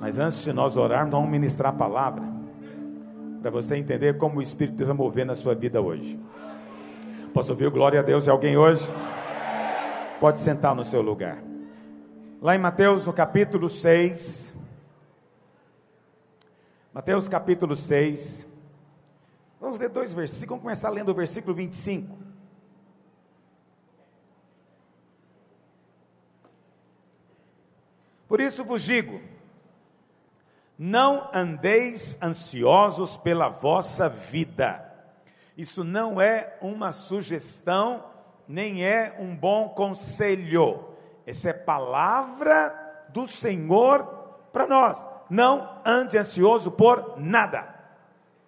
Mas antes de nós orarmos, vamos ministrar a palavra. Para você entender como o Espírito de Deus vai mover na sua vida hoje. Posso ouvir glória a Deus de alguém hoje? Pode sentar no seu lugar. Lá em Mateus, no capítulo 6. Mateus capítulo 6. Vamos ler dois versículos. Vamos começar lendo o versículo 25. Por isso vos digo: não andeis ansiosos pela vossa vida. Isso não é uma sugestão, nem é um bom conselho. Essa é palavra do Senhor para nós. Não ande ansioso por nada.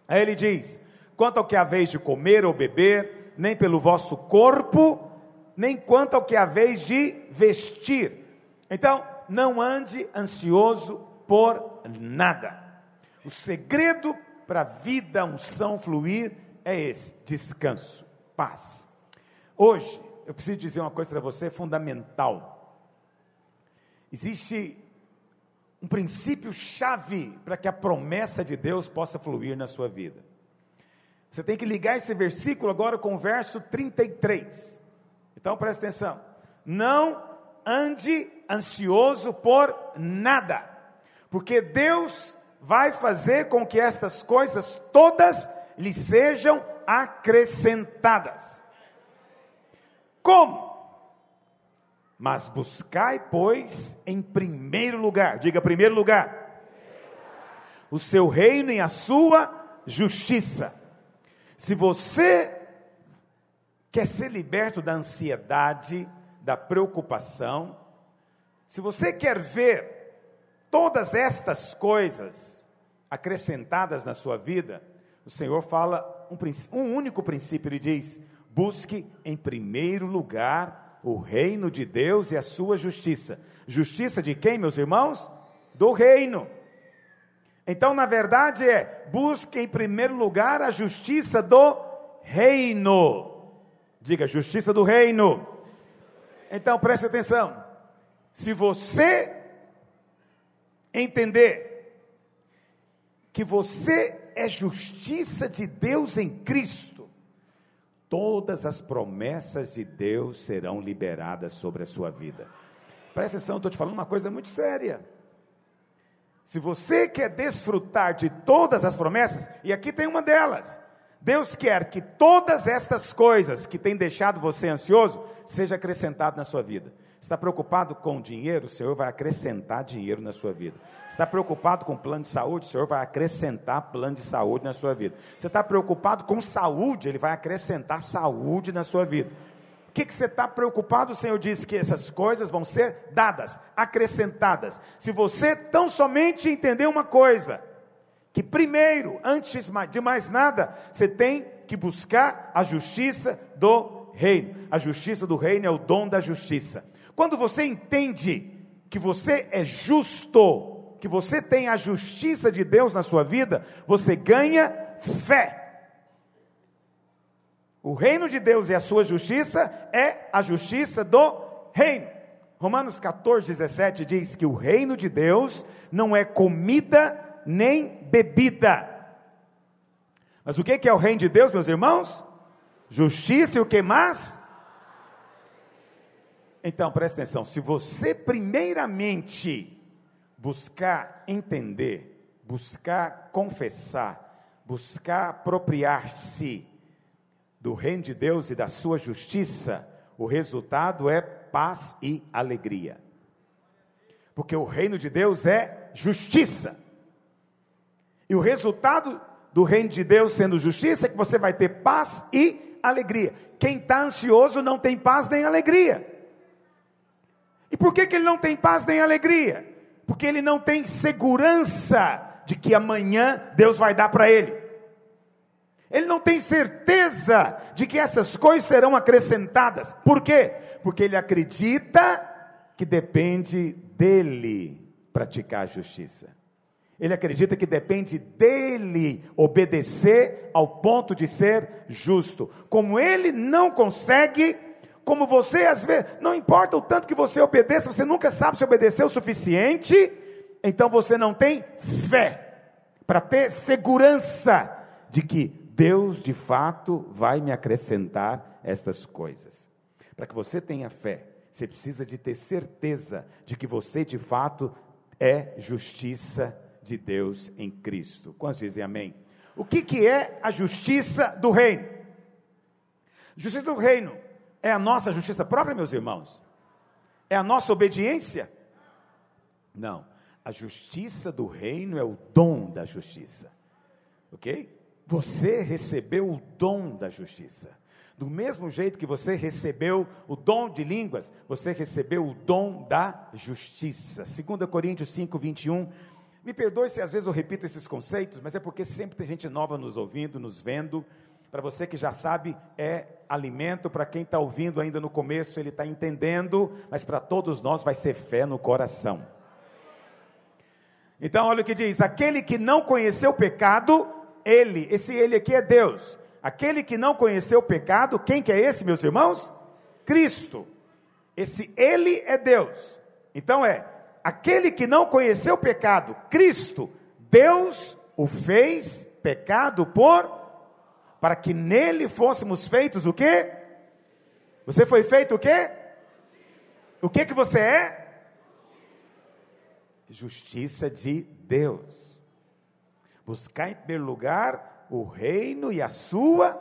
Aí ele diz: quanto ao que haveis de comer ou beber, nem pelo vosso corpo, nem quanto ao que haveis de vestir. Então, não ande ansioso por nada. O segredo para a vida, unção fluir é esse: descanso, paz. Hoje, eu preciso dizer uma coisa para você fundamental. Existe um princípio chave para que a promessa de Deus possa fluir na sua vida. Você tem que ligar esse versículo agora com o verso 33. Então presta atenção. Não ande ansioso por nada porque Deus vai fazer com que estas coisas todas lhe sejam acrescentadas. Como? Mas buscai, pois, em primeiro lugar, diga primeiro lugar, o seu reino e a sua justiça. Se você quer ser liberto da ansiedade, da preocupação, se você quer ver todas estas coisas acrescentadas na sua vida, o Senhor fala um, um único princípio, ele diz: busque em primeiro lugar o reino de Deus e a sua justiça. Justiça de quem, meus irmãos? Do reino. Então, na verdade, é busque em primeiro lugar a justiça do reino. Diga, justiça do reino. Então, preste atenção. Se você entender que você é justiça de Deus em Cristo, todas as promessas de Deus serão liberadas sobre a sua vida. Presta atenção, estou te falando uma coisa muito séria. Se você quer desfrutar de todas as promessas, e aqui tem uma delas, Deus quer que todas estas coisas que têm deixado você ansioso seja acrescentado na sua vida. Está preocupado com dinheiro? O Senhor vai acrescentar dinheiro na sua vida. Está preocupado com plano de saúde? O Senhor vai acrescentar plano de saúde na sua vida. Você está preocupado com saúde? Ele vai acrescentar saúde na sua vida. O que, que você está preocupado? O Senhor diz que essas coisas vão ser dadas, acrescentadas. Se você tão somente entender uma coisa, que primeiro, antes de mais nada, você tem que buscar a justiça do reino. A justiça do reino é o dom da justiça. Quando você entende que você é justo, que você tem a justiça de Deus na sua vida, você ganha fé. O reino de Deus e a sua justiça é a justiça do reino. Romanos 14, 17 diz que o reino de Deus não é comida nem bebida. Mas o que é o reino de Deus, meus irmãos? Justiça e o que mais? Então, preste atenção: se você primeiramente buscar entender, buscar confessar, buscar apropriar-se do reino de Deus e da sua justiça, o resultado é paz e alegria. Porque o reino de Deus é justiça. E o resultado do reino de Deus sendo justiça é que você vai ter paz e alegria. Quem está ansioso não tem paz nem alegria. Por que, que ele não tem paz nem alegria? Porque ele não tem segurança de que amanhã Deus vai dar para ele. Ele não tem certeza de que essas coisas serão acrescentadas. Por quê? Porque ele acredita que depende dele praticar a justiça. Ele acredita que depende dele obedecer ao ponto de ser justo. Como ele não consegue como você às vezes, não importa o tanto que você obedeça, você nunca sabe se obedeceu o suficiente, então você não tem fé para ter segurança de que Deus de fato vai me acrescentar estas coisas. Para que você tenha fé, você precisa de ter certeza de que você de fato é justiça de Deus em Cristo. Quantos dizem amém? O que, que é a justiça do reino? Justiça do reino é a nossa justiça própria, meus irmãos? É a nossa obediência? Não. A justiça do reino é o dom da justiça. Ok? Você recebeu o dom da justiça. Do mesmo jeito que você recebeu o dom de línguas, você recebeu o dom da justiça. 2 Coríntios 5, 21. Me perdoe se às vezes eu repito esses conceitos, mas é porque sempre tem gente nova nos ouvindo, nos vendo. Para você que já sabe, é alimento. Para quem está ouvindo ainda no começo, ele está entendendo, mas para todos nós vai ser fé no coração. Então, olha o que diz: aquele que não conheceu pecado, ele, esse ele aqui é Deus. Aquele que não conheceu o pecado, quem que é esse, meus irmãos? Cristo. Esse ele é Deus. Então é, aquele que não conheceu o pecado, Cristo, Deus o fez pecado por para que nele fôssemos feitos o quê? Você foi feito o quê? O que que você é? Justiça de Deus. Buscar em primeiro lugar o reino e a sua.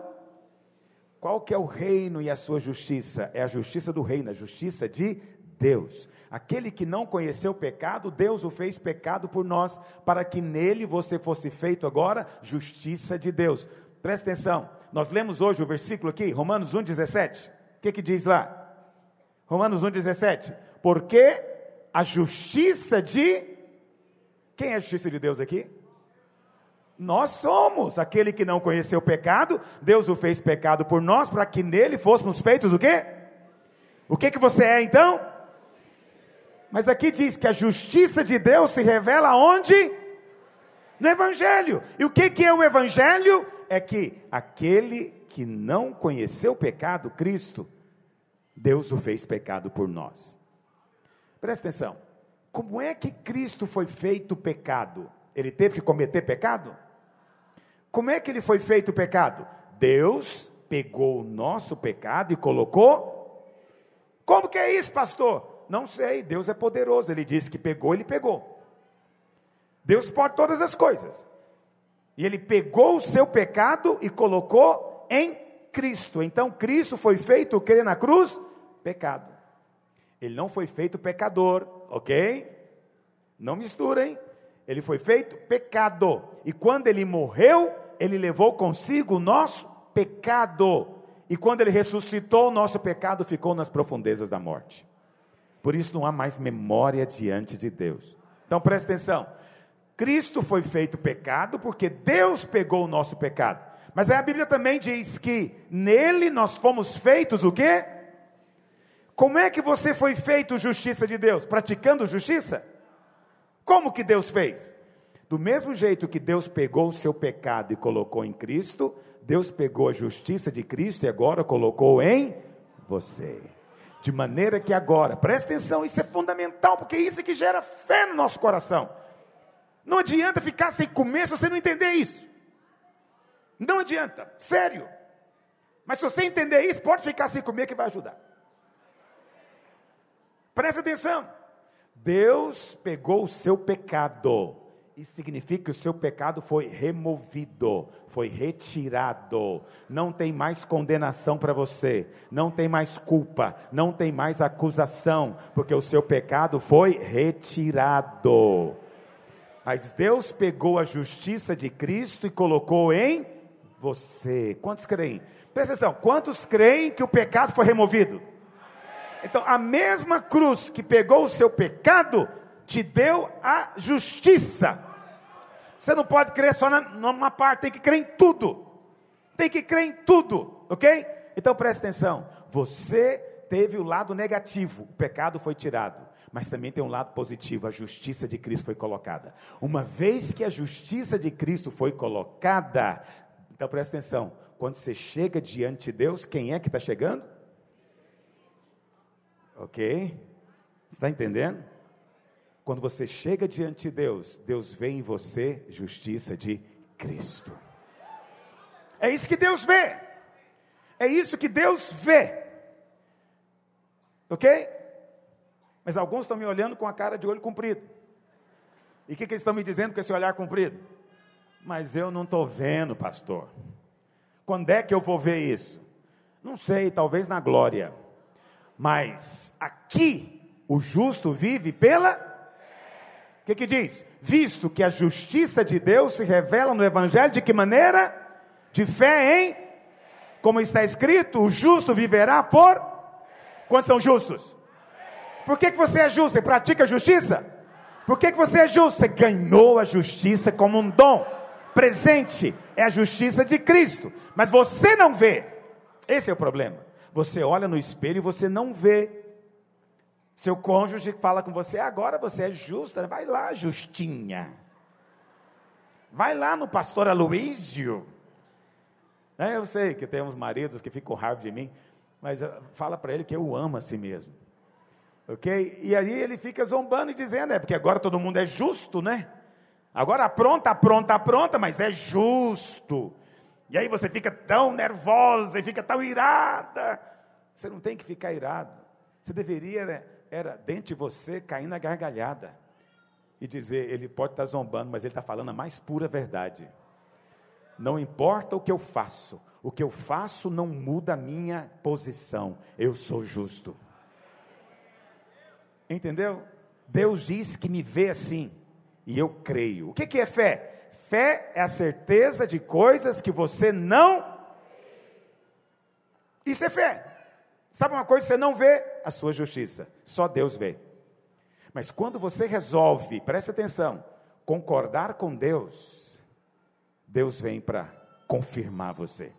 Qual que é o reino e a sua justiça? É a justiça do reino, a justiça de Deus. Aquele que não conheceu pecado, Deus o fez pecado por nós, para que nele você fosse feito agora justiça de Deus. Presta atenção, nós lemos hoje o versículo aqui, Romanos 1,17. O que, que diz lá? Romanos 1,17. Porque a justiça de. Quem é a justiça de Deus aqui? Nós somos aquele que não conheceu o pecado, Deus o fez pecado por nós, para que nele fôssemos feitos o quê? O que que você é então? Mas aqui diz que a justiça de Deus se revela onde? No Evangelho. E o que, que é o Evangelho? É que aquele que não conheceu o pecado, Cristo, Deus o fez pecado por nós. Presta atenção. Como é que Cristo foi feito pecado? Ele teve que cometer pecado? Como é que ele foi feito pecado? Deus pegou o nosso pecado e colocou. Como que é isso, pastor? Não sei, Deus é poderoso. Ele disse que pegou, ele pegou. Deus pode todas as coisas. E ele pegou o seu pecado e colocou em Cristo. Então Cristo foi feito que na cruz? Pecado. Ele não foi feito pecador, ok? Não misturem. Ele foi feito pecado. E quando ele morreu, ele levou consigo o nosso pecado. E quando ele ressuscitou, o nosso pecado ficou nas profundezas da morte. Por isso não há mais memória diante de Deus. Então presta atenção. Cristo foi feito pecado porque Deus pegou o nosso pecado. Mas aí a Bíblia também diz que nele nós fomos feitos o quê? Como é que você foi feito justiça de Deus? Praticando justiça? Como que Deus fez? Do mesmo jeito que Deus pegou o seu pecado e colocou em Cristo, Deus pegou a justiça de Cristo e agora colocou em você. De maneira que agora, presta atenção, isso é fundamental, porque isso é que gera fé no nosso coração. Não adianta ficar sem comer se você não entender isso. Não adianta, sério. Mas se você entender isso, pode ficar sem comer que vai ajudar. Presta atenção. Deus pegou o seu pecado isso significa que o seu pecado foi removido, foi retirado. Não tem mais condenação para você, não tem mais culpa, não tem mais acusação, porque o seu pecado foi retirado. Mas Deus pegou a justiça de Cristo e colocou em você. Quantos creem? Presta atenção, quantos creem que o pecado foi removido? Então, a mesma cruz que pegou o seu pecado, te deu a justiça. Você não pode crer só na, numa parte, tem que crer em tudo. Tem que crer em tudo, ok? Então preste atenção. Você teve o lado negativo, o pecado foi tirado. Mas também tem um lado positivo, a justiça de Cristo foi colocada. Uma vez que a justiça de Cristo foi colocada, então preste atenção: quando você chega diante de Deus, quem é que está chegando? Ok? Está entendendo? Quando você chega diante de Deus, Deus vê em você justiça de Cristo. É isso que Deus vê. É isso que Deus vê. Ok? Mas alguns estão me olhando com a cara de olho comprido. E o que, que eles estão me dizendo com esse olhar comprido? Mas eu não estou vendo, pastor. Quando é que eu vou ver isso? Não sei, talvez na glória. Mas aqui o justo vive pela. O que, que diz? Visto que a justiça de Deus se revela no Evangelho, de que maneira? De fé em. Como está escrito, o justo viverá por. Quantos são justos? Por que, que você é justo? Você pratica justiça? Por que, que você é justo? Você ganhou a justiça como um dom. Presente é a justiça de Cristo. Mas você não vê. Esse é o problema. Você olha no espelho e você não vê. Seu cônjuge fala com você, agora você é justa, vai lá, justinha. Vai lá no pastor Aloísio. É, eu sei que tem uns maridos que ficam com raiva de mim, mas ah, fala para ele que eu amo a si mesmo. Ok? E aí ele fica zombando e dizendo, é porque agora todo mundo é justo, né? Agora apronta, apronta, apronta, mas é justo. E aí você fica tão nervosa e fica tão irada. Você não tem que ficar irado. Você deveria, né, era dentro de você cair na gargalhada e dizer: ele pode estar zombando, mas ele está falando a mais pura verdade. Não importa o que eu faço, o que eu faço não muda a minha posição. Eu sou justo. Entendeu? Deus diz que me vê assim, e eu creio. O que, que é fé? Fé é a certeza de coisas que você não. Isso é fé. Sabe uma coisa você não vê? A sua justiça. Só Deus vê. Mas quando você resolve, preste atenção, concordar com Deus, Deus vem para confirmar você.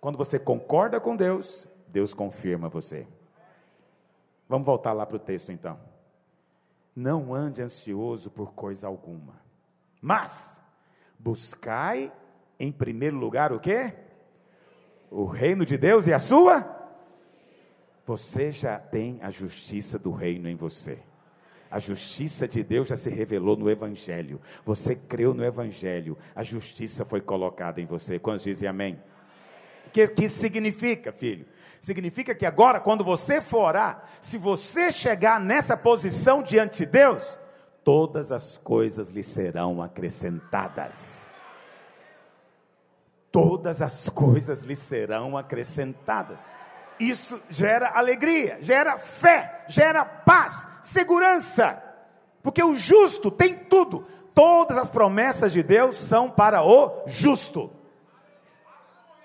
Quando você concorda com Deus, Deus confirma você. Vamos voltar lá para o texto então. Não ande ansioso por coisa alguma. Mas buscai em primeiro lugar o quê? O reino de Deus e a sua? Você já tem a justiça do reino em você. A justiça de Deus já se revelou no Evangelho. Você creu no Evangelho. A justiça foi colocada em você. Quantos dizem amém? Que, que isso significa, filho? Significa que agora, quando você for orar, se você chegar nessa posição diante de Deus, todas as coisas lhe serão acrescentadas. Todas as coisas lhe serão acrescentadas. Isso gera alegria, gera fé, gera paz, segurança. Porque o justo tem tudo. Todas as promessas de Deus são para o justo.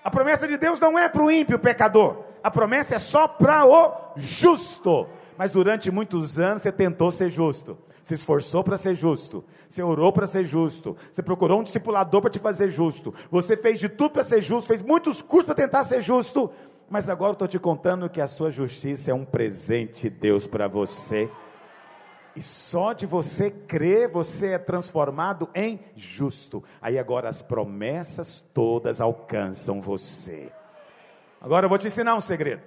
A promessa de Deus não é para o ímpio pecador. A promessa é só para o justo. Mas durante muitos anos você tentou ser justo se esforçou para ser justo, você orou para ser justo, você procurou um discipulador para te fazer justo, você fez de tudo para ser justo, fez muitos cursos para tentar ser justo, mas agora estou te contando que a sua justiça é um presente de Deus para você. E só de você crer, você é transformado em justo. Aí agora as promessas todas alcançam você. Agora eu vou te ensinar um segredo.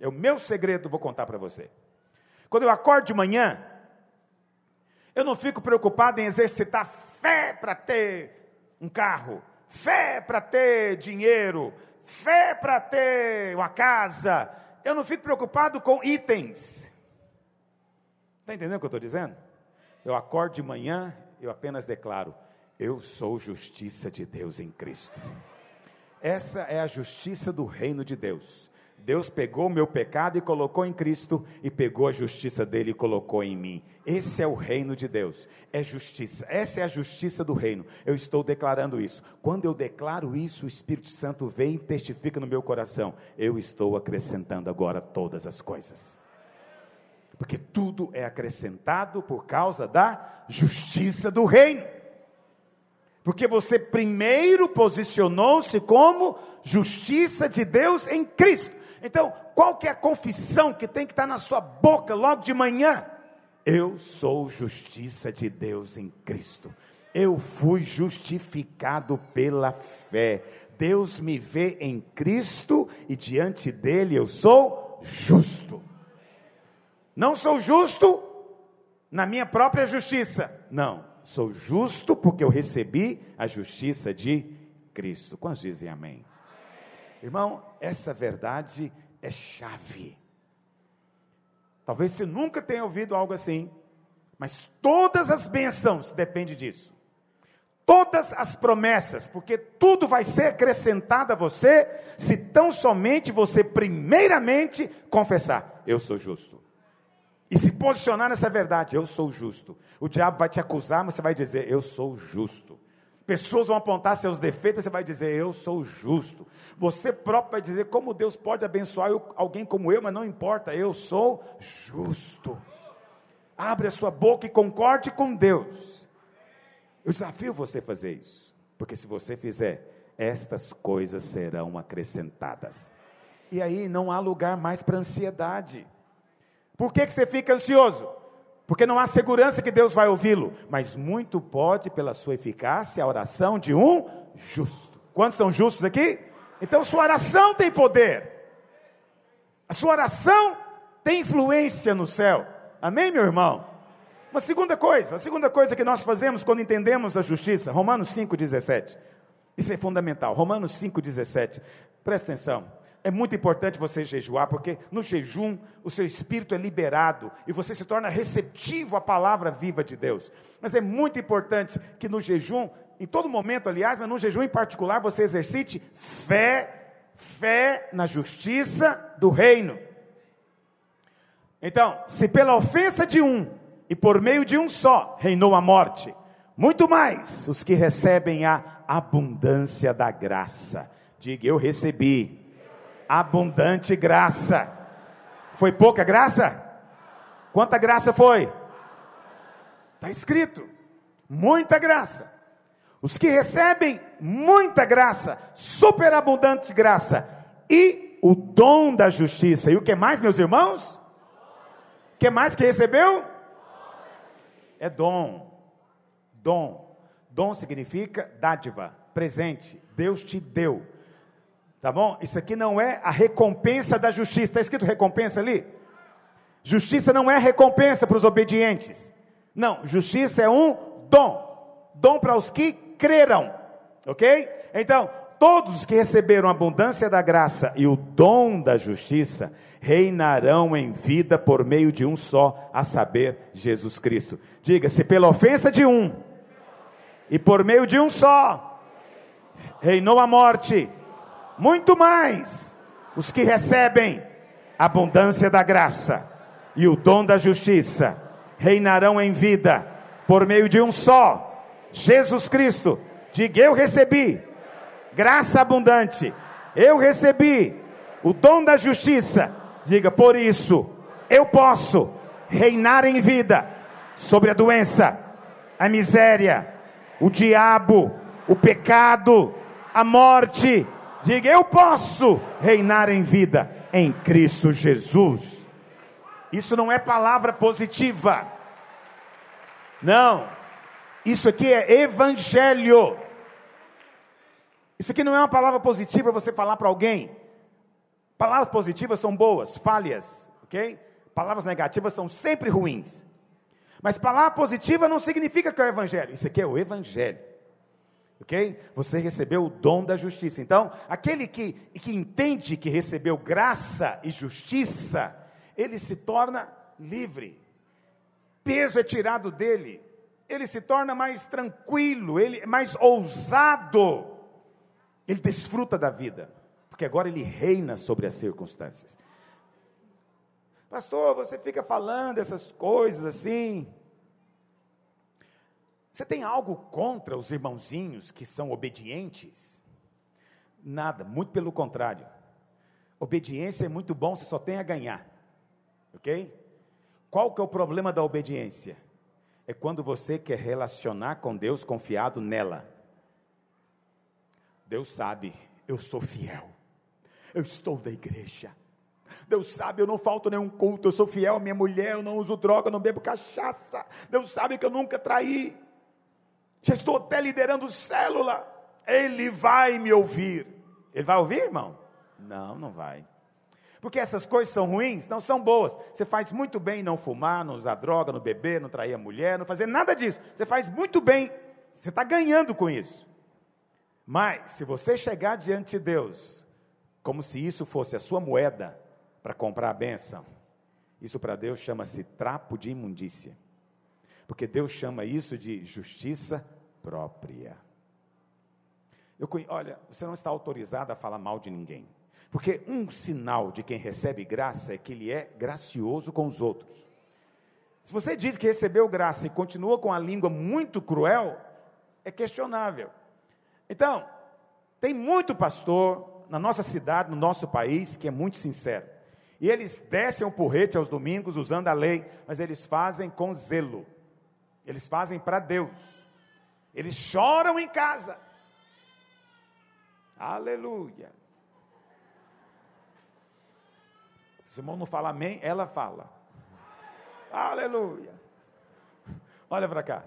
É o meu segredo, vou contar para você. Quando eu acordo de manhã, eu não fico preocupado em exercitar fé para ter um carro, fé para ter dinheiro, fé para ter uma casa. Eu não fico preocupado com itens. Está entendendo o que eu estou dizendo? Eu acordo de manhã, eu apenas declaro: Eu sou justiça de Deus em Cristo. Essa é a justiça do reino de Deus. Deus pegou o meu pecado e colocou em Cristo, e pegou a justiça dele e colocou em mim. Esse é o reino de Deus, é justiça, essa é a justiça do reino. Eu estou declarando isso. Quando eu declaro isso, o Espírito Santo vem e testifica no meu coração. Eu estou acrescentando agora todas as coisas, porque tudo é acrescentado por causa da justiça do reino. Porque você primeiro posicionou-se como justiça de Deus em Cristo. Então, qual que é a confissão que tem que estar na sua boca logo de manhã? Eu sou justiça de Deus em Cristo. Eu fui justificado pela fé. Deus me vê em Cristo e diante dele eu sou justo. Não sou justo na minha própria justiça. Não, sou justo porque eu recebi a justiça de Cristo. Quantos dizem amém? Irmão, essa verdade é chave. Talvez você nunca tenha ouvido algo assim, mas todas as bênçãos dependem disso. Todas as promessas, porque tudo vai ser acrescentado a você, se tão somente você, primeiramente, confessar: Eu sou justo. E se posicionar nessa verdade: Eu sou justo. O diabo vai te acusar, mas você vai dizer: Eu sou justo. Pessoas vão apontar seus defeitos, você vai dizer: Eu sou justo. Você próprio vai dizer: Como Deus pode abençoar alguém como eu, mas não importa, eu sou justo. Abre a sua boca e concorde com Deus. Eu desafio você a fazer isso, porque se você fizer, estas coisas serão acrescentadas. E aí não há lugar mais para ansiedade. Por que, que você fica ansioso? Porque não há segurança que Deus vai ouvi-lo, mas muito pode, pela sua eficácia, a oração de um justo. Quantos são justos aqui? Então, sua oração tem poder, a sua oração tem influência no céu. Amém, meu irmão? Uma segunda coisa, a segunda coisa que nós fazemos quando entendemos a justiça, Romanos 5,17. Isso é fundamental. Romanos 5,17. Presta atenção. É muito importante você jejuar, porque no jejum o seu espírito é liberado e você se torna receptivo à palavra viva de Deus. Mas é muito importante que no jejum, em todo momento, aliás, mas no jejum em particular, você exercite fé, fé na justiça do reino. Então, se pela ofensa de um e por meio de um só reinou a morte, muito mais os que recebem a abundância da graça. Diga, eu recebi abundante graça. Foi pouca graça? Quanta graça foi? Está escrito: muita graça. Os que recebem muita graça, superabundante graça, e o dom da justiça. E o que mais, meus irmãos? que mais que recebeu? É dom. Dom. Dom significa dádiva, presente. Deus te deu. Tá bom? Isso aqui não é a recompensa da justiça. Está escrito recompensa ali? Justiça não é recompensa para os obedientes. Não, justiça é um dom. Dom para os que creram. Ok? Então, todos os que receberam a abundância da graça e o dom da justiça reinarão em vida por meio de um só, a saber, Jesus Cristo. Diga-se, pela ofensa de um, e por meio de um só, reinou a morte, muito mais os que recebem a abundância da graça e o dom da justiça, reinarão em vida por meio de um só, Jesus Cristo. Diga, eu recebi graça abundante, eu recebi o dom da justiça Diga, por isso eu posso reinar em vida sobre a doença, a miséria, o diabo, o pecado, a morte. Diga, eu posso reinar em vida em Cristo Jesus. Isso não é palavra positiva. Não. Isso aqui é evangelho. Isso aqui não é uma palavra positiva você falar para alguém. Palavras positivas são boas, falhas, ok? Palavras negativas são sempre ruins. Mas palavra positiva não significa que é o Evangelho. Isso aqui é o Evangelho. Ok? Você recebeu o dom da justiça. Então, aquele que, que entende que recebeu graça e justiça, ele se torna livre. Peso é tirado dele. Ele se torna mais tranquilo, ele é mais ousado. Ele desfruta da vida porque agora ele reina sobre as circunstâncias. Pastor, você fica falando essas coisas assim. Você tem algo contra os irmãozinhos que são obedientes? Nada, muito pelo contrário. Obediência é muito bom, você só tem a ganhar. Ok? Qual que é o problema da obediência? É quando você quer relacionar com Deus confiado nela. Deus sabe, eu sou fiel eu estou da igreja. Deus sabe, eu não falto nenhum culto, eu sou fiel à minha mulher, eu não uso droga, eu não bebo cachaça. Deus sabe que eu nunca traí. Já estou até liderando célula. Ele vai me ouvir. Ele vai ouvir, irmão? Não, não vai. Porque essas coisas são ruins? Não são boas. Você faz muito bem em não fumar, não usar droga, não beber, não trair a mulher, não fazer nada disso. Você faz muito bem. Você está ganhando com isso. Mas, se você chegar diante de Deus, como se isso fosse a sua moeda para comprar a benção, isso para Deus chama-se trapo de imundícia. Porque Deus chama isso de justiça própria. Eu, olha, você não está autorizado a falar mal de ninguém. Porque um sinal de quem recebe graça é que ele é gracioso com os outros. Se você diz que recebeu graça e continua com a língua muito cruel, é questionável. Então, tem muito pastor na nossa cidade, no nosso país, que é muito sincero. E eles descem o porrete aos domingos usando a lei, mas eles fazem com zelo. Eles fazem para Deus. Eles choram em casa. Aleluia. Se o irmão não fala amém, ela fala. Aleluia. Olha para cá.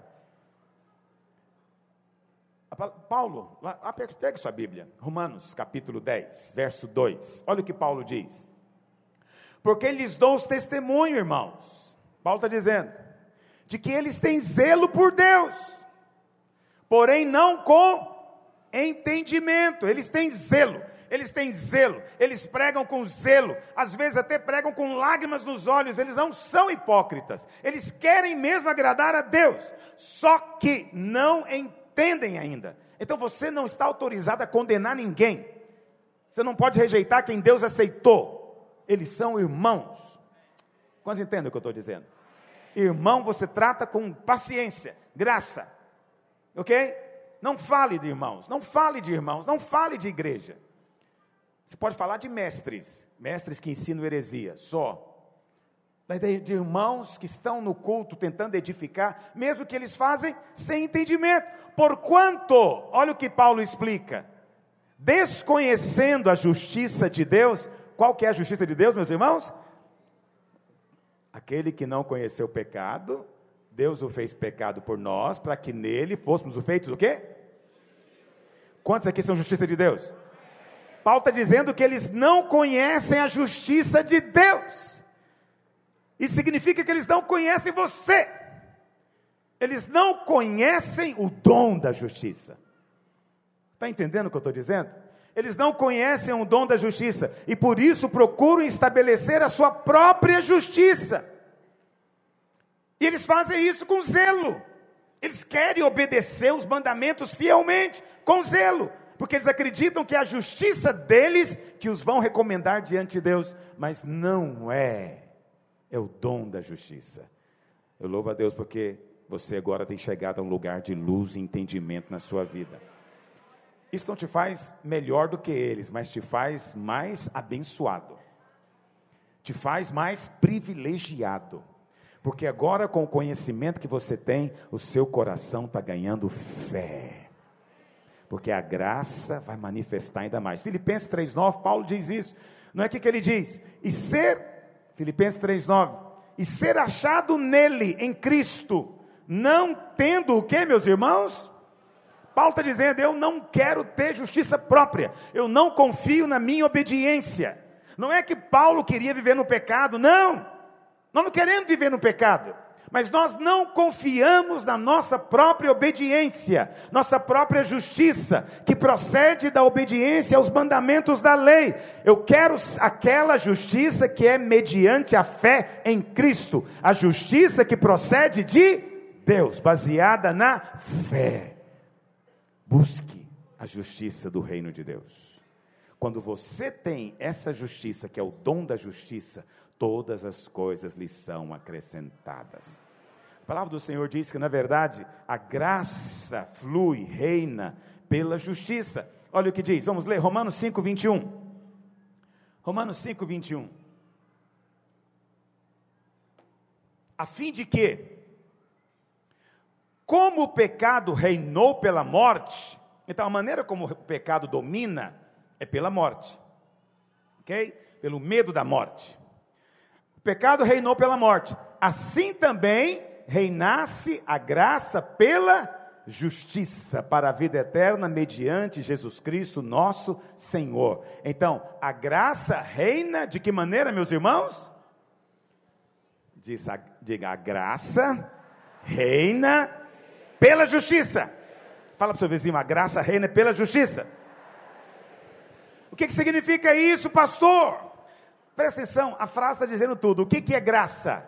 Paulo, pegue sua Bíblia, Romanos capítulo 10, verso 2. Olha o que Paulo diz. Porque lhes dou os testemunho, irmãos. Paulo está dizendo, de que eles têm zelo por Deus, porém não com entendimento, eles têm zelo eles têm zelo, eles pregam com zelo, às vezes até pregam com lágrimas nos olhos, eles não são hipócritas, eles querem mesmo agradar a Deus, só que não entendem ainda. Então você não está autorizado a condenar ninguém, você não pode rejeitar quem Deus aceitou, eles são irmãos. Quantos entendem o que eu estou dizendo? Irmão você trata com paciência, graça, ok? Não fale de irmãos, não fale de irmãos, não fale de igreja. Você pode falar de mestres, mestres que ensinam heresia, só. De irmãos que estão no culto tentando edificar, mesmo que eles fazem sem entendimento. Porquanto, olha o que Paulo explica, desconhecendo a justiça de Deus, qual que é a justiça de Deus, meus irmãos? Aquele que não conheceu o pecado, Deus o fez pecado por nós, para que nele fôssemos o feitos o quê? Quantos aqui são justiça de Deus? Paulo está dizendo que eles não conhecem a justiça de Deus. Isso significa que eles não conhecem você. Eles não conhecem o dom da justiça. Está entendendo o que eu estou dizendo? Eles não conhecem o dom da justiça e por isso procuram estabelecer a sua própria justiça. E eles fazem isso com zelo. Eles querem obedecer os mandamentos fielmente, com zelo porque eles acreditam que é a justiça deles que os vão recomendar diante de Deus, mas não é, é o dom da justiça. Eu louvo a Deus porque você agora tem chegado a um lugar de luz e entendimento na sua vida. Isso não te faz melhor do que eles, mas te faz mais abençoado, te faz mais privilegiado, porque agora, com o conhecimento que você tem, o seu coração está ganhando fé porque a graça vai manifestar ainda mais. Filipenses 3,9, Paulo diz isso. Não é o que, que ele diz? E ser, Filipenses 3,9, e ser achado nele, em Cristo, não tendo o que, meus irmãos? Paulo está dizendo: eu não quero ter justiça própria, eu não confio na minha obediência. Não é que Paulo queria viver no pecado, não, nós não queremos viver no pecado mas nós não confiamos na nossa própria obediência, nossa própria justiça, que procede da obediência aos mandamentos da lei. Eu quero aquela justiça que é mediante a fé em Cristo, a justiça que procede de Deus, baseada na fé. Busque a justiça do reino de Deus. Quando você tem essa justiça, que é o dom da justiça, todas as coisas lhe são acrescentadas. A palavra do Senhor diz que, na verdade, a graça flui, reina pela justiça. Olha o que diz, vamos ler Romanos 5, 21. Romanos 5, 21. A fim de que, como o pecado reinou pela morte, então a maneira como o pecado domina é pela morte, ok? Pelo medo da morte. Pecado reinou pela morte. Assim também reinasse a graça pela justiça para a vida eterna mediante Jesus Cristo, nosso Senhor. Então, a graça reina de que maneira, meus irmãos? Diga, a graça reina pela justiça. Fala para o seu vizinho, a graça reina pela justiça. O que, que significa isso, pastor? Presta atenção, a frase está dizendo tudo. O que, que é graça?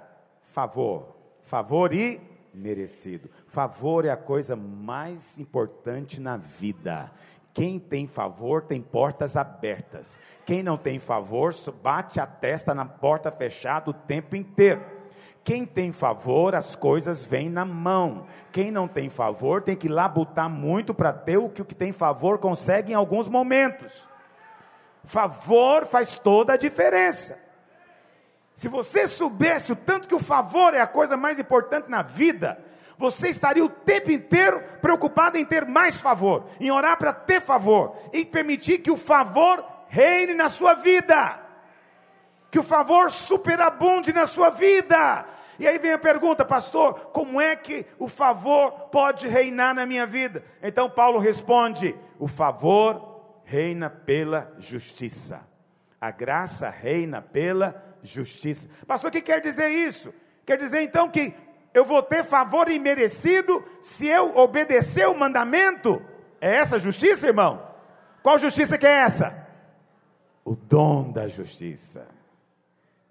Favor. Favor e merecido. Favor é a coisa mais importante na vida. Quem tem favor tem portas abertas. Quem não tem favor bate a testa na porta fechada o tempo inteiro. Quem tem favor, as coisas vêm na mão. Quem não tem favor, tem que labutar muito para ter o que o que tem favor consegue em alguns momentos. Favor faz toda a diferença. Se você soubesse o tanto que o favor é a coisa mais importante na vida, você estaria o tempo inteiro preocupado em ter mais favor, em orar para ter favor, em permitir que o favor reine na sua vida, que o favor superabunde na sua vida. E aí vem a pergunta, pastor, como é que o favor pode reinar na minha vida? Então Paulo responde: o favor reina pela justiça, a graça reina pela justiça. Pastor, o que quer dizer isso? Quer dizer então que eu vou ter favor imerecido se eu obedecer o mandamento? É essa justiça, irmão? Qual justiça que é essa? O dom da justiça.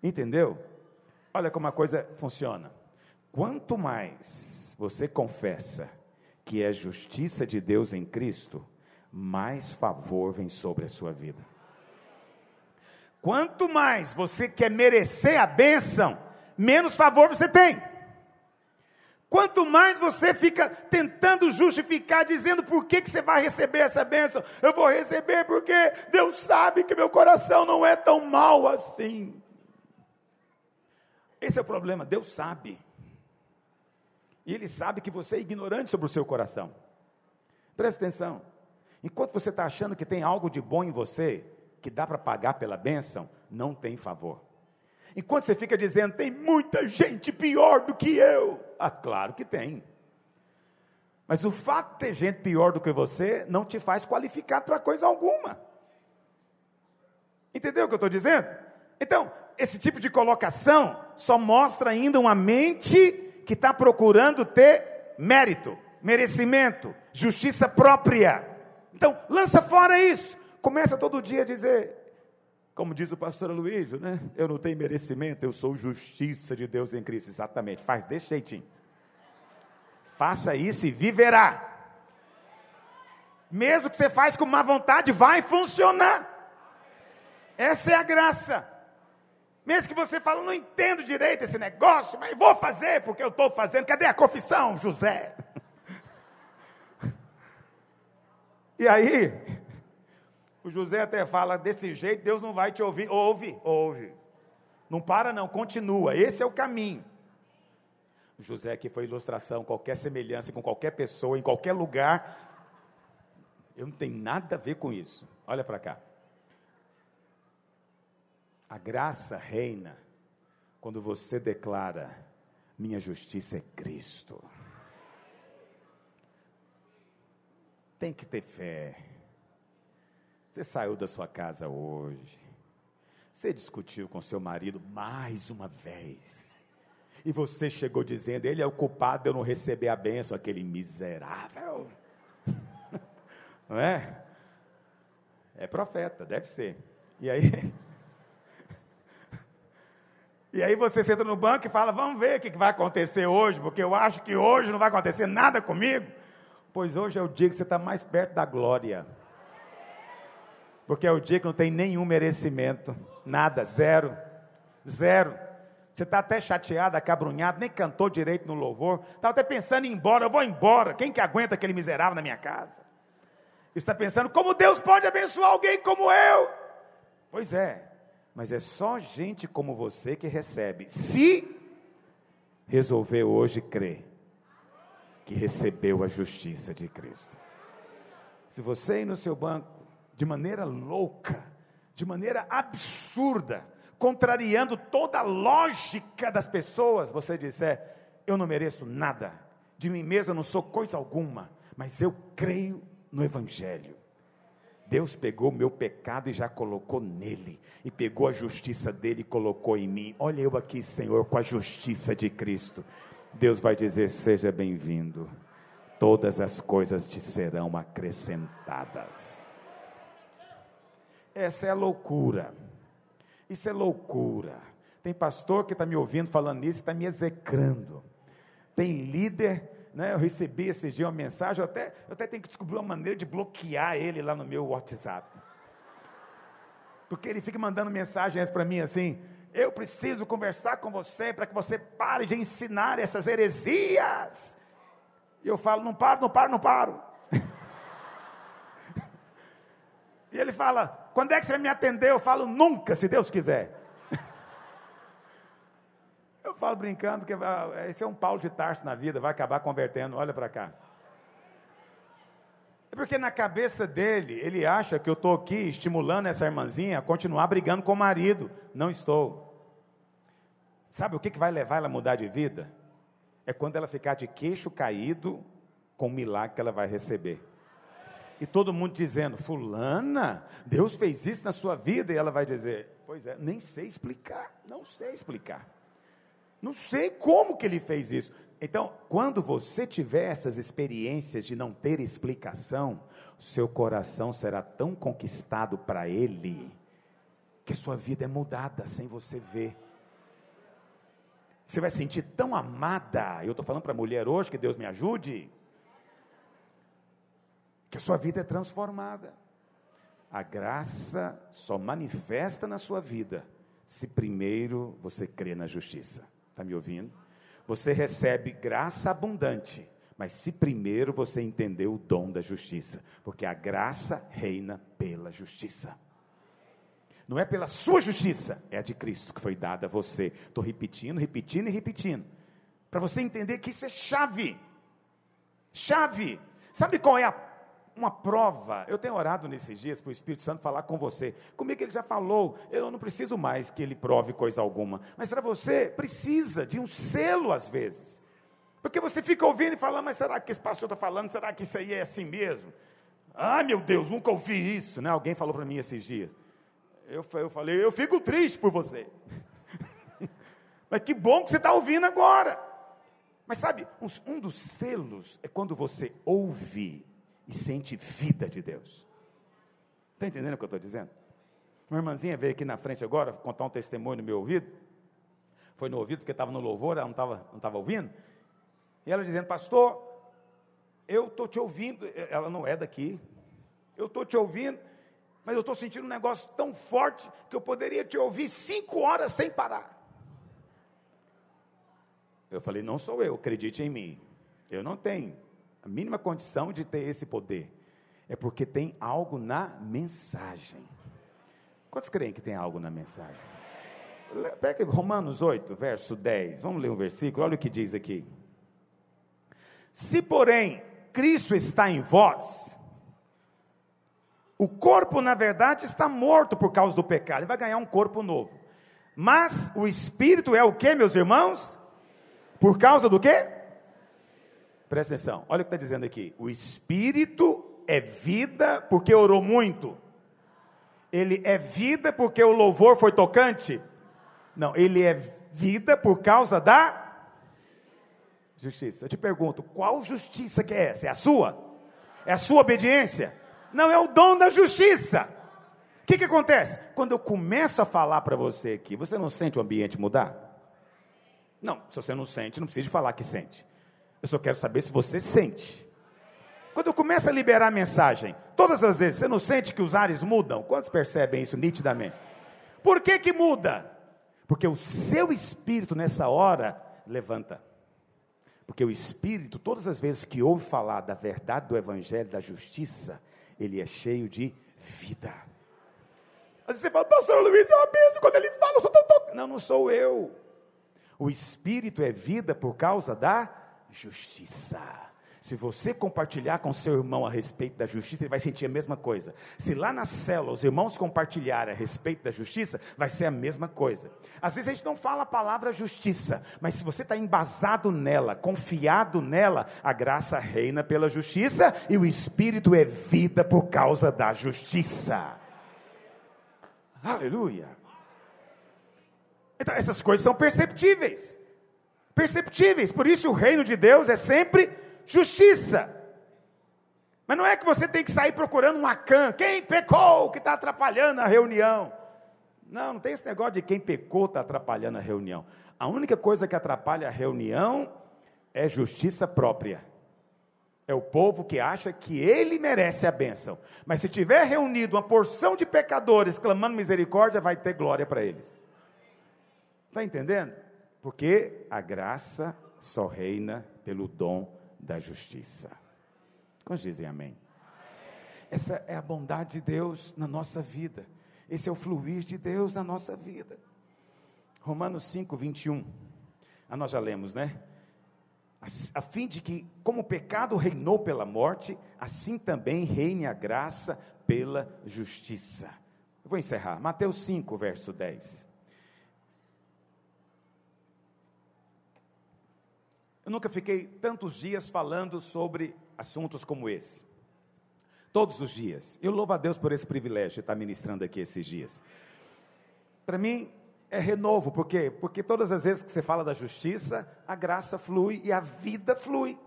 Entendeu? Olha como a coisa funciona. Quanto mais você confessa que é justiça de Deus em Cristo, mais favor vem sobre a sua vida. Quanto mais você quer merecer a bênção, menos favor você tem. Quanto mais você fica tentando justificar, dizendo por que, que você vai receber essa bênção, eu vou receber porque Deus sabe que meu coração não é tão mal assim. Esse é o problema, Deus sabe. E Ele sabe que você é ignorante sobre o seu coração. Presta atenção. Enquanto você está achando que tem algo de bom em você, que dá para pagar pela bênção, não tem favor. Enquanto você fica dizendo, tem muita gente pior do que eu. Ah, claro que tem. Mas o fato de ter gente pior do que você não te faz qualificado para coisa alguma. Entendeu o que eu estou dizendo? Então, esse tipo de colocação só mostra ainda uma mente que está procurando ter mérito, merecimento, justiça própria. Então, lança fora isso. Começa todo dia a dizer, como diz o pastor Luiz, né? Eu não tenho merecimento, eu sou justiça de Deus em Cristo. Exatamente, faz desse jeitinho. Faça isso e viverá. Mesmo que você faz com má vontade, vai funcionar. Essa é a graça. Mesmo que você fale, não entendo direito esse negócio, mas vou fazer porque eu estou fazendo. Cadê a confissão, José? E aí, o José até fala: desse jeito Deus não vai te ouvir. Ouve, ouve. Não para, não, continua. Esse é o caminho. José aqui foi ilustração, qualquer semelhança com qualquer pessoa, em qualquer lugar. Eu não tenho nada a ver com isso. Olha para cá. A graça reina quando você declara: minha justiça é Cristo. Tem que ter fé. Você saiu da sua casa hoje. Você discutiu com seu marido mais uma vez. E você chegou dizendo: Ele é o culpado de eu não receber a bênção, aquele miserável. não é? É profeta, deve ser. E aí. E aí você senta no banco e fala: Vamos ver o que vai acontecer hoje, porque eu acho que hoje não vai acontecer nada comigo. Pois hoje é o dia que você está mais perto da glória. Porque é o dia que não tem nenhum merecimento, nada, zero, zero. Você está até chateado, acabrunhado, nem cantou direito no louvor, estava até pensando em ir embora, eu vou embora, quem que aguenta aquele miserável na minha casa? Está pensando, como Deus pode abençoar alguém como eu? Pois é, mas é só gente como você que recebe, se resolver hoje crer que recebeu a justiça de Cristo. Se você ir no seu banco, de maneira louca, de maneira absurda, contrariando toda a lógica das pessoas, você disser: Eu não mereço nada, De mim mesmo eu não sou coisa alguma, mas eu creio no Evangelho. Deus pegou meu pecado e já colocou nele, e pegou a justiça dele e colocou em mim. Olha eu aqui, Senhor, com a justiça de Cristo. Deus vai dizer: Seja bem-vindo, todas as coisas te serão acrescentadas. Essa é loucura, isso é loucura. Tem pastor que está me ouvindo falando nisso, está me execrando. Tem líder né, eu recebi esse dia uma mensagem, eu até, eu até tenho que descobrir uma maneira de bloquear ele lá no meu WhatsApp. Porque ele fica mandando mensagens para mim assim: eu preciso conversar com você para que você pare de ensinar essas heresias. E eu falo: não paro, não paro, não paro. e ele fala: quando é que você vai me atender? Eu falo: nunca, se Deus quiser. Eu falo brincando que esse é um Paulo de Tarso na vida, vai acabar convertendo, olha para cá. É porque na cabeça dele, ele acha que eu estou aqui estimulando essa irmãzinha a continuar brigando com o marido. Não estou. Sabe o que, que vai levar ela a mudar de vida? É quando ela ficar de queixo caído com o milagre que ela vai receber. E todo mundo dizendo, Fulana, Deus fez isso na sua vida, e ela vai dizer, Pois é, nem sei explicar, não sei explicar. Não sei como que ele fez isso. Então, quando você tiver essas experiências de não ter explicação, seu coração será tão conquistado para ele que sua vida é mudada sem você ver. Você vai sentir tão amada. Eu estou falando para a mulher hoje, que Deus me ajude. Que a sua vida é transformada. A graça só manifesta na sua vida se primeiro você crê na justiça. Está me ouvindo? Você recebe graça abundante, mas se primeiro você entender o dom da justiça, porque a graça reina pela justiça. Não é pela sua justiça, é a de Cristo que foi dada a você. Estou repetindo, repetindo e repetindo. Para você entender que isso é chave. Chave. Sabe qual é a uma prova. Eu tenho orado nesses dias para o Espírito Santo falar com você. Comigo ele já falou, eu não preciso mais que ele prove coisa alguma. Mas para você, precisa de um selo às vezes. Porque você fica ouvindo e falando, mas será que esse pastor está falando? Será que isso aí é assim mesmo? Ah, meu Deus, nunca ouvi isso. Né? Alguém falou para mim esses dias. Eu, eu falei, eu fico triste por você. mas que bom que você está ouvindo agora. Mas sabe, um dos selos é quando você ouve e sente vida de Deus. Está entendendo o que eu estou dizendo? Uma irmãzinha veio aqui na frente agora contar um testemunho no meu ouvido. Foi no ouvido porque estava no louvor, ela não estava não estava ouvindo. E ela dizendo, pastor, eu estou te ouvindo. Ela não é daqui. Eu estou te ouvindo, mas eu estou sentindo um negócio tão forte que eu poderia te ouvir cinco horas sem parar. Eu falei, não sou eu, acredite em mim. Eu não tenho mínima condição de ter esse poder. É porque tem algo na mensagem. Quantos creem que tem algo na mensagem? Pega Romanos 8, verso 10. Vamos ler um versículo, olha o que diz aqui. Se, porém, Cristo está em vós, o corpo, na verdade, está morto por causa do pecado, ele vai ganhar um corpo novo. Mas o espírito é o que, meus irmãos? Por causa do quê? Presta atenção, olha o que está dizendo aqui. O espírito é vida porque orou muito. Ele é vida porque o louvor foi tocante? Não, ele é vida por causa da justiça. Eu te pergunto, qual justiça que é essa? É a sua? É a sua obediência? Não, é o dom da justiça. O que, que acontece? Quando eu começo a falar para você aqui, você não sente o ambiente mudar? Não, se você não sente, não precisa falar que sente. Eu só quero saber se você sente. Quando eu começo a liberar a mensagem, todas as vezes, você não sente que os ares mudam? Quantos percebem isso nitidamente? Por que que muda? Porque o seu espírito nessa hora levanta. Porque o espírito, todas as vezes que ouve falar da verdade do evangelho, da justiça, ele é cheio de vida. Às vezes você fala, pastor Luiz, é uma benção quando ele fala, eu sou tão. Não, não sou eu. O espírito é vida por causa da justiça. Se você compartilhar com seu irmão a respeito da justiça, ele vai sentir a mesma coisa. Se lá na célula os irmãos compartilharem a respeito da justiça, vai ser a mesma coisa. Às vezes a gente não fala a palavra justiça, mas se você está embasado nela, confiado nela, a graça reina pela justiça e o Espírito é vida por causa da justiça. Aleluia. Então essas coisas são perceptíveis. Perceptíveis. Por isso o reino de Deus é sempre justiça. Mas não é que você tem que sair procurando um Acã, quem pecou que está atrapalhando a reunião. Não, não tem esse negócio de quem pecou está atrapalhando a reunião. A única coisa que atrapalha a reunião é justiça própria. É o povo que acha que ele merece a bênção. Mas se tiver reunido uma porção de pecadores clamando misericórdia, vai ter glória para eles. Está entendendo? Porque a graça só reina pelo dom da justiça. Quantos dizem amém? Essa é a bondade de Deus na nossa vida. Esse é o fluir de Deus na nossa vida. Romanos 5, 21. Ah, nós já lemos, né? A, a fim de que, como o pecado reinou pela morte, assim também reine a graça pela justiça. Eu vou encerrar. Mateus 5, verso 10. Eu nunca fiquei tantos dias falando sobre assuntos como esse. Todos os dias. Eu louvo a Deus por esse privilégio de estar ministrando aqui esses dias. Para mim é renovo, por quê? Porque todas as vezes que você fala da justiça, a graça flui e a vida flui.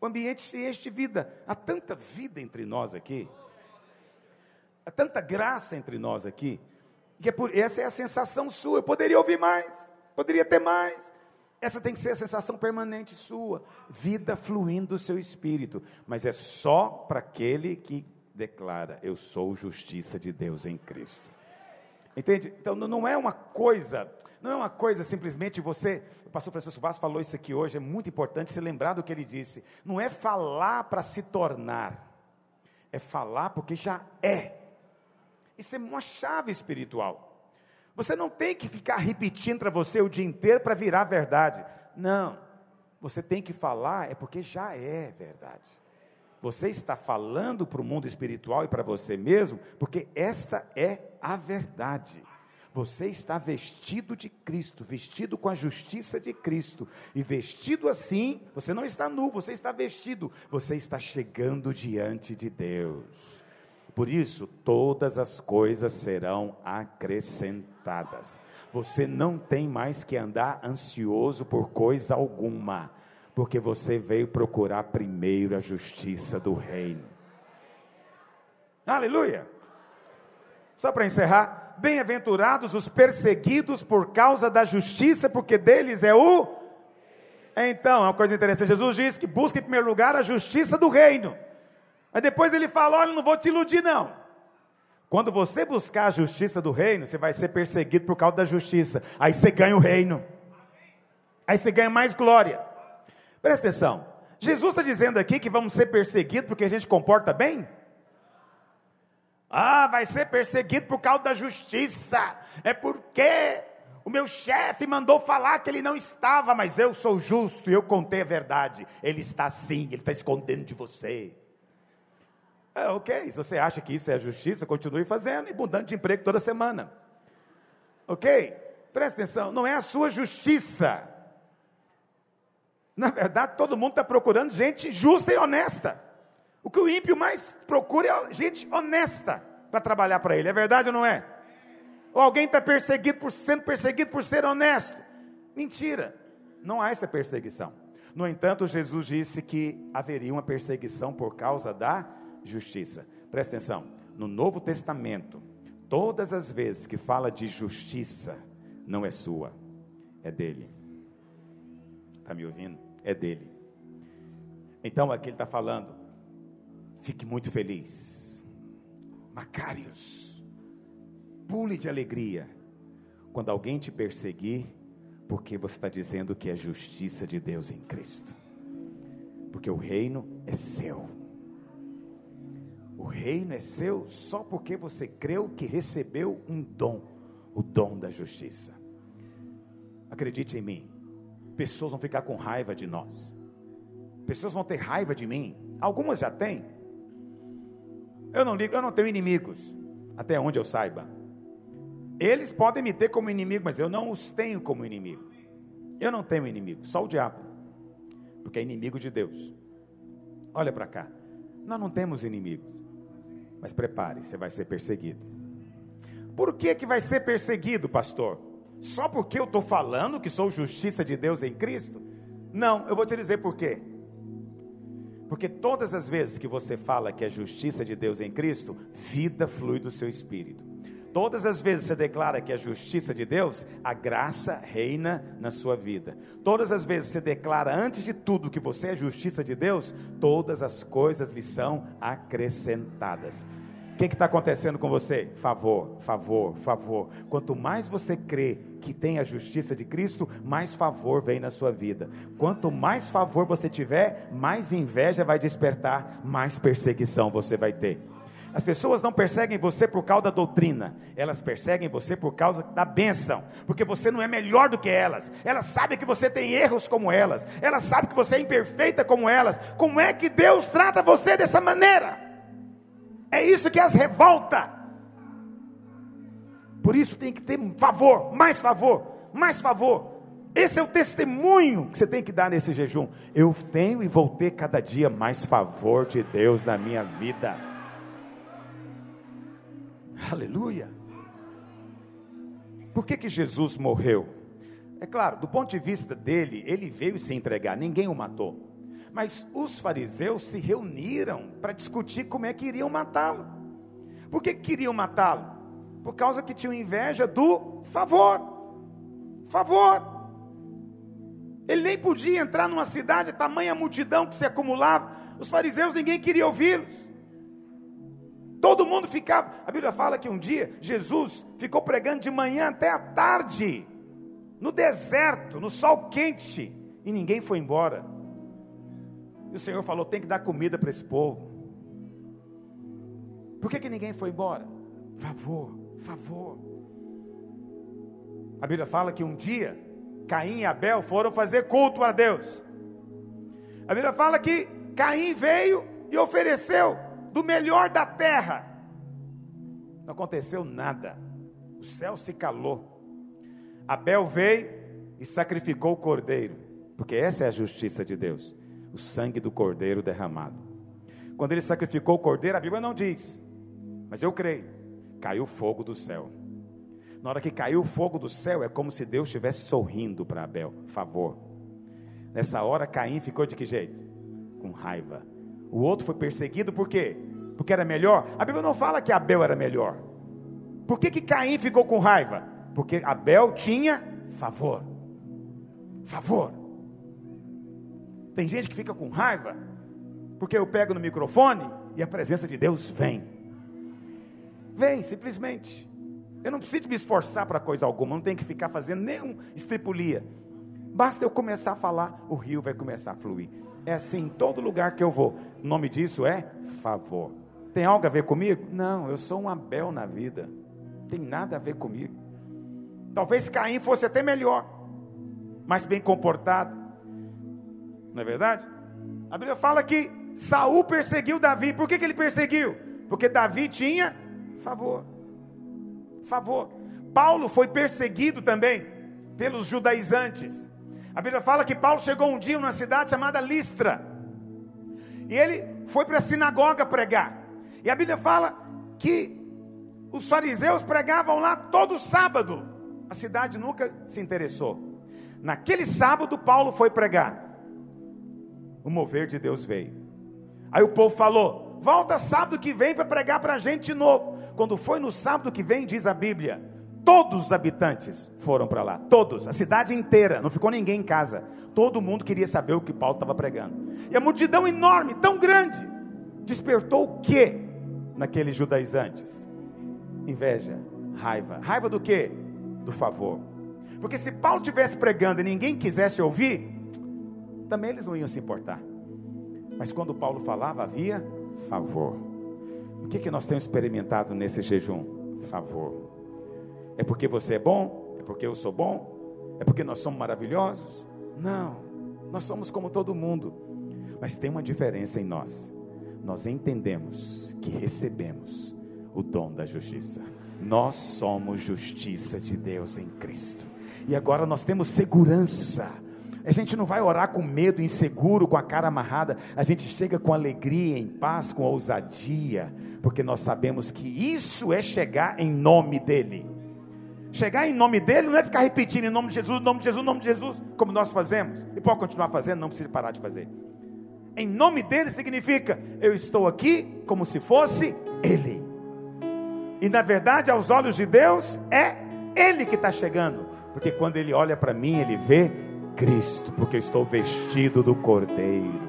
O ambiente se enche de vida. Há tanta vida entre nós aqui. Há tanta graça entre nós aqui. Que é por, essa é a sensação sua. Eu poderia ouvir mais, poderia ter mais, essa tem que ser a sensação permanente sua, vida fluindo do seu espírito, mas é só para aquele que declara: Eu sou justiça de Deus em Cristo. Entende? Então não é uma coisa, não é uma coisa simplesmente você. O pastor Francisco Vaz falou isso aqui hoje, é muito importante se lembrar do que ele disse. Não é falar para se tornar, é falar porque já é. Isso é uma chave espiritual. Você não tem que ficar repetindo para você o dia inteiro para virar verdade. Não. Você tem que falar é porque já é verdade. Você está falando para o mundo espiritual e para você mesmo, porque esta é a verdade. Você está vestido de Cristo, vestido com a justiça de Cristo. E vestido assim, você não está nu, você está vestido. Você está chegando diante de Deus. Por isso, todas as coisas serão acrescentadas. Você não tem mais que andar ansioso por coisa alguma, porque você veio procurar primeiro a justiça do reino. Aleluia! Só para encerrar, bem-aventurados os perseguidos por causa da justiça, porque deles é o. Então, é uma coisa interessante. Jesus diz que busque em primeiro lugar a justiça do reino. Mas depois ele fala: Olha, não vou te iludir, não. Quando você buscar a justiça do reino, você vai ser perseguido por causa da justiça. Aí você ganha o reino. Aí você ganha mais glória. Presta atenção. Jesus está dizendo aqui que vamos ser perseguidos porque a gente comporta bem? Ah, vai ser perseguido por causa da justiça. É porque o meu chefe mandou falar que ele não estava, mas eu sou justo e eu contei a verdade. Ele está sim, ele está escondendo de você. É, ok, se você acha que isso é justiça, continue fazendo e mudando de emprego toda semana. Ok? Presta atenção, não é a sua justiça. Na verdade, todo mundo está procurando gente justa e honesta. O que o ímpio mais procura é gente honesta para trabalhar para ele. É verdade ou não é? Ou alguém está perseguido por sendo perseguido por ser honesto? Mentira. Não há essa perseguição. No entanto, Jesus disse que haveria uma perseguição por causa da justiça. Presta atenção, no Novo Testamento, todas as vezes que fala de justiça, não é sua, é dele. Está me ouvindo? É dele. Então aqui ele está falando, fique muito feliz, Macários, pule de alegria, quando alguém te perseguir, porque você está dizendo que é justiça de Deus em Cristo, porque o reino é seu. O reino é seu só porque você creu que recebeu um dom, o dom da justiça. Acredite em mim, pessoas vão ficar com raiva de nós. Pessoas vão ter raiva de mim. Algumas já têm. Eu não ligo, eu não tenho inimigos, até onde eu saiba. Eles podem me ter como inimigo, mas eu não os tenho como inimigo. Eu não tenho inimigo, só o diabo, porque é inimigo de Deus. Olha para cá, nós não temos inimigos, mas prepare, você vai ser perseguido. Por que que vai ser perseguido, pastor? Só porque eu estou falando que sou justiça de Deus em Cristo? Não, eu vou te dizer por quê. Porque todas as vezes que você fala que é justiça de Deus em Cristo, vida flui do seu espírito. Todas as vezes você declara que é justiça de Deus, a graça reina na sua vida. Todas as vezes você declara antes de tudo que você é justiça de Deus, todas as coisas lhe são acrescentadas. O que está acontecendo com você? Favor, favor, favor. Quanto mais você crê que tem a justiça de Cristo, mais favor vem na sua vida. Quanto mais favor você tiver, mais inveja vai despertar, mais perseguição você vai ter. As pessoas não perseguem você por causa da doutrina, elas perseguem você por causa da bênção, porque você não é melhor do que elas, elas sabem que você tem erros como elas, elas sabem que você é imperfeita como elas. Como é que Deus trata você dessa maneira? É isso que as revolta. Por isso tem que ter favor, mais favor, mais favor. Esse é o testemunho que você tem que dar nesse jejum. Eu tenho e vou ter cada dia mais favor de Deus na minha vida. Aleluia. Por que que Jesus morreu? É claro, do ponto de vista dele, ele veio se entregar, ninguém o matou. Mas os fariseus se reuniram para discutir como é que iriam matá-lo. Por que queriam matá-lo? Por causa que tinham inveja do favor. Favor. Ele nem podia entrar numa cidade, tamanha multidão que se acumulava. Os fariseus, ninguém queria ouvi-los. Todo mundo ficava. A Bíblia fala que um dia Jesus ficou pregando de manhã até a tarde, no deserto, no sol quente, e ninguém foi embora. E o Senhor falou: tem que dar comida para esse povo. Por que, que ninguém foi embora? Favor, favor. A Bíblia fala que um dia Caim e Abel foram fazer culto a Deus. A Bíblia fala que Caim veio e ofereceu do melhor da terra. Não aconteceu nada. O céu se calou. Abel veio e sacrificou o cordeiro, porque essa é a justiça de Deus o sangue do cordeiro derramado. Quando ele sacrificou o cordeiro, a Bíblia não diz, mas eu creio, caiu fogo do céu. Na hora que caiu o fogo do céu, é como se Deus estivesse sorrindo para Abel, favor. Nessa hora, Caim ficou de que jeito? Com raiva. O outro foi perseguido por quê? Porque era melhor? A Bíblia não fala que Abel era melhor. Por que, que Caim ficou com raiva? Porque Abel tinha favor. Favor. Tem gente que fica com raiva, porque eu pego no microfone e a presença de Deus vem. Vem, simplesmente. Eu não preciso me esforçar para coisa alguma, não tenho que ficar fazendo nenhum estripulia. Basta eu começar a falar, o rio vai começar a fluir. É assim em todo lugar que eu vou. O nome disso é favor. Tem algo a ver comigo? Não, eu sou um Abel na vida. Tem nada a ver comigo. Talvez Caim fosse até melhor, mais bem comportado. Não é verdade? A Bíblia fala que Saul perseguiu Davi. Por que, que ele perseguiu? Porque Davi tinha favor. Favor. Paulo foi perseguido também pelos judaizantes. A Bíblia fala que Paulo chegou um dia numa cidade chamada Listra. E ele foi para a sinagoga pregar. E a Bíblia fala que os fariseus pregavam lá todo sábado. A cidade nunca se interessou. Naquele sábado, Paulo foi pregar o mover de Deus veio. Aí o povo falou: volta sábado que vem para pregar para a gente de novo. Quando foi no sábado que vem, diz a Bíblia, todos os habitantes foram para lá, todos, a cidade inteira, não ficou ninguém em casa. Todo mundo queria saber o que Paulo estava pregando. E a multidão enorme, tão grande, despertou o que naqueles judaizantes? Inveja, raiva. Raiva do que? Do favor. Porque se Paulo tivesse pregando e ninguém quisesse ouvir, também eles não iam se importar. Mas quando Paulo falava, havia favor. O que, que nós temos experimentado nesse jejum? Favor. É porque você é bom? É porque eu sou bom? É porque nós somos maravilhosos? Não, nós somos como todo mundo. Mas tem uma diferença em nós. Nós entendemos que recebemos o dom da justiça. Nós somos justiça de Deus em Cristo. E agora nós temos segurança. A gente não vai orar com medo, inseguro, com a cara amarrada. A gente chega com alegria, em paz, com ousadia, porque nós sabemos que isso é chegar em nome dEle. Chegar em nome dEle não é ficar repetindo em nome de Jesus, nome de Jesus, nome de Jesus, como nós fazemos. E pode continuar fazendo, não precisa parar de fazer. Em nome dEle significa eu estou aqui como se fosse Ele. E na verdade, aos olhos de Deus, é Ele que está chegando. Porque quando Ele olha para mim, Ele vê Cristo, porque eu estou vestido do Cordeiro.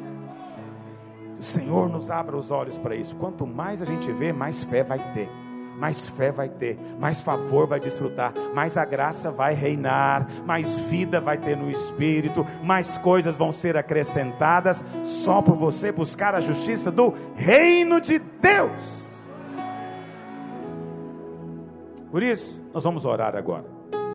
O Senhor nos abra os olhos para isso. Quanto mais a gente vê, mais fé vai ter. Mais fé vai ter, mais favor vai desfrutar, mais a graça vai reinar, mais vida vai ter no espírito, mais coisas vão ser acrescentadas só por você buscar a justiça do reino de Deus. Por isso, nós vamos orar agora.